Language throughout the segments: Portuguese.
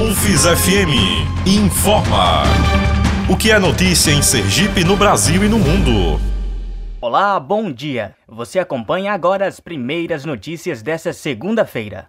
UFIS FM informa. O que é notícia em Sergipe, no Brasil e no mundo? Olá, bom dia. Você acompanha agora as primeiras notícias dessa segunda-feira.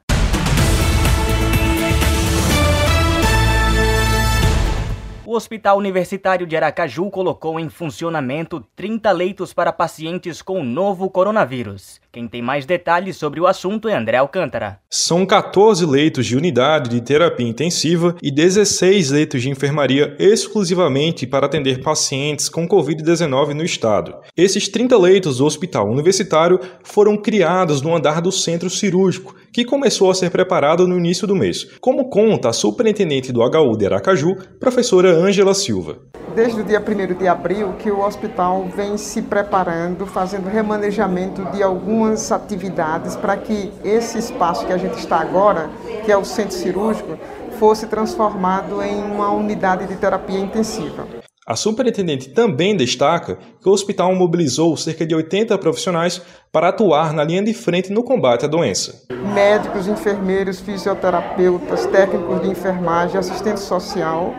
O Hospital Universitário de Aracaju colocou em funcionamento 30 leitos para pacientes com o novo coronavírus. Quem tem mais detalhes sobre o assunto é André Alcântara. São 14 leitos de unidade de terapia intensiva e 16 leitos de enfermaria exclusivamente para atender pacientes com Covid-19 no estado. Esses 30 leitos do Hospital Universitário foram criados no andar do centro cirúrgico, que começou a ser preparado no início do mês, como conta a superintendente do HU de Aracaju, professora Ângela Silva. Desde o dia 1 de abril que o hospital vem se preparando, fazendo remanejamento de algumas atividades para que esse espaço que a gente está agora, que é o centro cirúrgico, fosse transformado em uma unidade de terapia intensiva. A superintendente também destaca que o hospital mobilizou cerca de 80 profissionais para atuar na linha de frente no combate à doença. Médicos, enfermeiros, fisioterapeutas, técnicos de enfermagem, assistente social,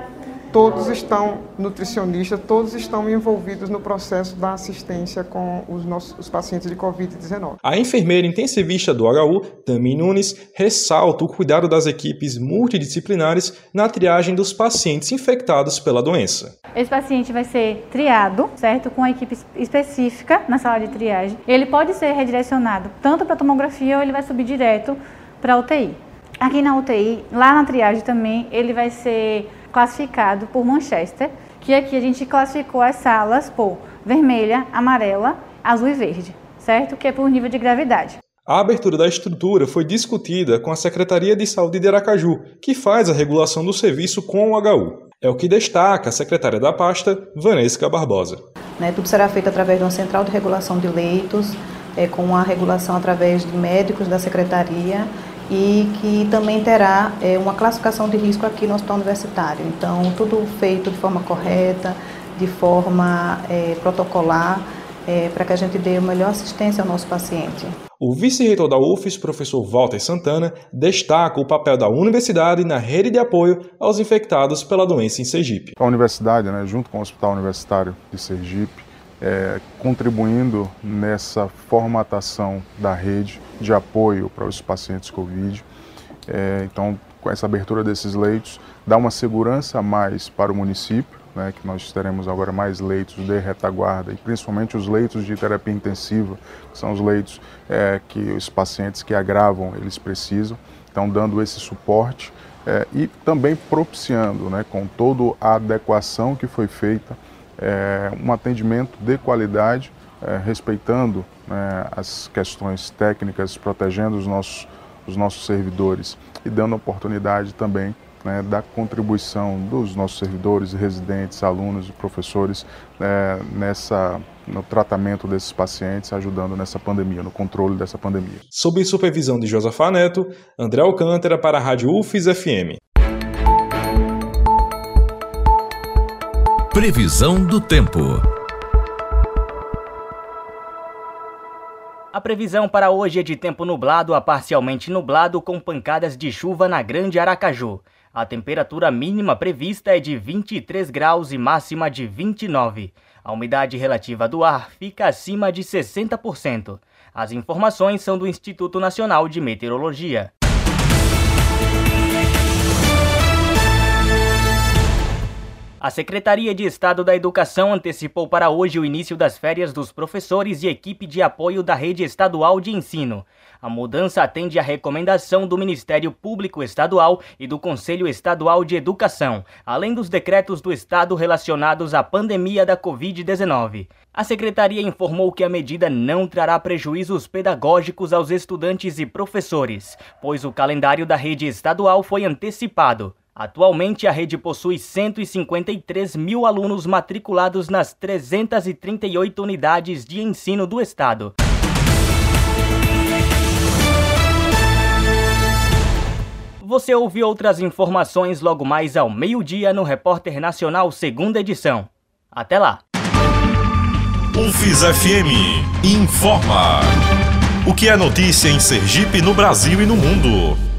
todos estão, nutricionistas, todos estão envolvidos no processo da assistência com os nossos os pacientes de Covid-19. A enfermeira intensivista do HU, Tami Nunes, ressalta o cuidado das equipes multidisciplinares na triagem dos pacientes infectados pela doença. Esse paciente vai ser triado, certo, com a equipe específica na sala de triagem. Ele pode ser redirecionado tanto para tomografia ou ele vai subir direto para a UTI. Aqui na UTI, lá na triagem também, ele vai ser classificado por Manchester, que aqui a gente classificou as salas por vermelha, amarela, azul e verde, certo? Que é por nível de gravidade. A abertura da estrutura foi discutida com a Secretaria de Saúde de Aracaju, que faz a regulação do serviço com o HU. É o que destaca a secretária da pasta, Vanesca Barbosa. Né, tudo será feito através de uma central de regulação de leitos, é, com a regulação através de médicos da secretaria e que também terá é, uma classificação de risco aqui no hospital universitário. Então, tudo feito de forma correta, de forma é, protocolar, é, para que a gente dê a melhor assistência ao nosso paciente. O vice-reitor da UFES, professor Walter Santana, destaca o papel da universidade na rede de apoio aos infectados pela doença em Sergipe. A universidade, né, junto com o Hospital Universitário de Sergipe, é, contribuindo nessa formatação da rede de apoio para os pacientes Covid. É, então, com essa abertura desses leitos, dá uma segurança a mais para o município, né, que nós teremos agora mais leitos de retaguarda e principalmente os leitos de terapia intensiva, que são os leitos é, que os pacientes que agravam eles precisam, então dando esse suporte é, e também propiciando, né, com toda a adequação que foi feita, é, um atendimento de qualidade, é, respeitando né, as questões técnicas, protegendo os nossos, os nossos servidores e dando oportunidade também né, da contribuição dos nossos servidores, residentes, alunos e professores né, nessa no tratamento desses pacientes, ajudando nessa pandemia, no controle dessa pandemia. Sob supervisão de Josafá Neto, André Alcântara para a Rádio UFIS FM. Previsão do tempo. A previsão para hoje é de tempo nublado a parcialmente nublado com pancadas de chuva na Grande Aracaju. A temperatura mínima prevista é de 23 graus e máxima de 29. A umidade relativa do ar fica acima de 60%. As informações são do Instituto Nacional de Meteorologia. A Secretaria de Estado da Educação antecipou para hoje o início das férias dos professores e equipe de apoio da rede estadual de ensino. A mudança atende à recomendação do Ministério Público Estadual e do Conselho Estadual de Educação, além dos decretos do Estado relacionados à pandemia da Covid-19. A secretaria informou que a medida não trará prejuízos pedagógicos aos estudantes e professores, pois o calendário da rede estadual foi antecipado. Atualmente, a rede possui 153 mil alunos matriculados nas 338 unidades de ensino do estado. Você ouve outras informações logo mais ao meio-dia no Repórter Nacional, segunda edição. Até lá! UFIS FM informa. O que é notícia em Sergipe, no Brasil e no mundo.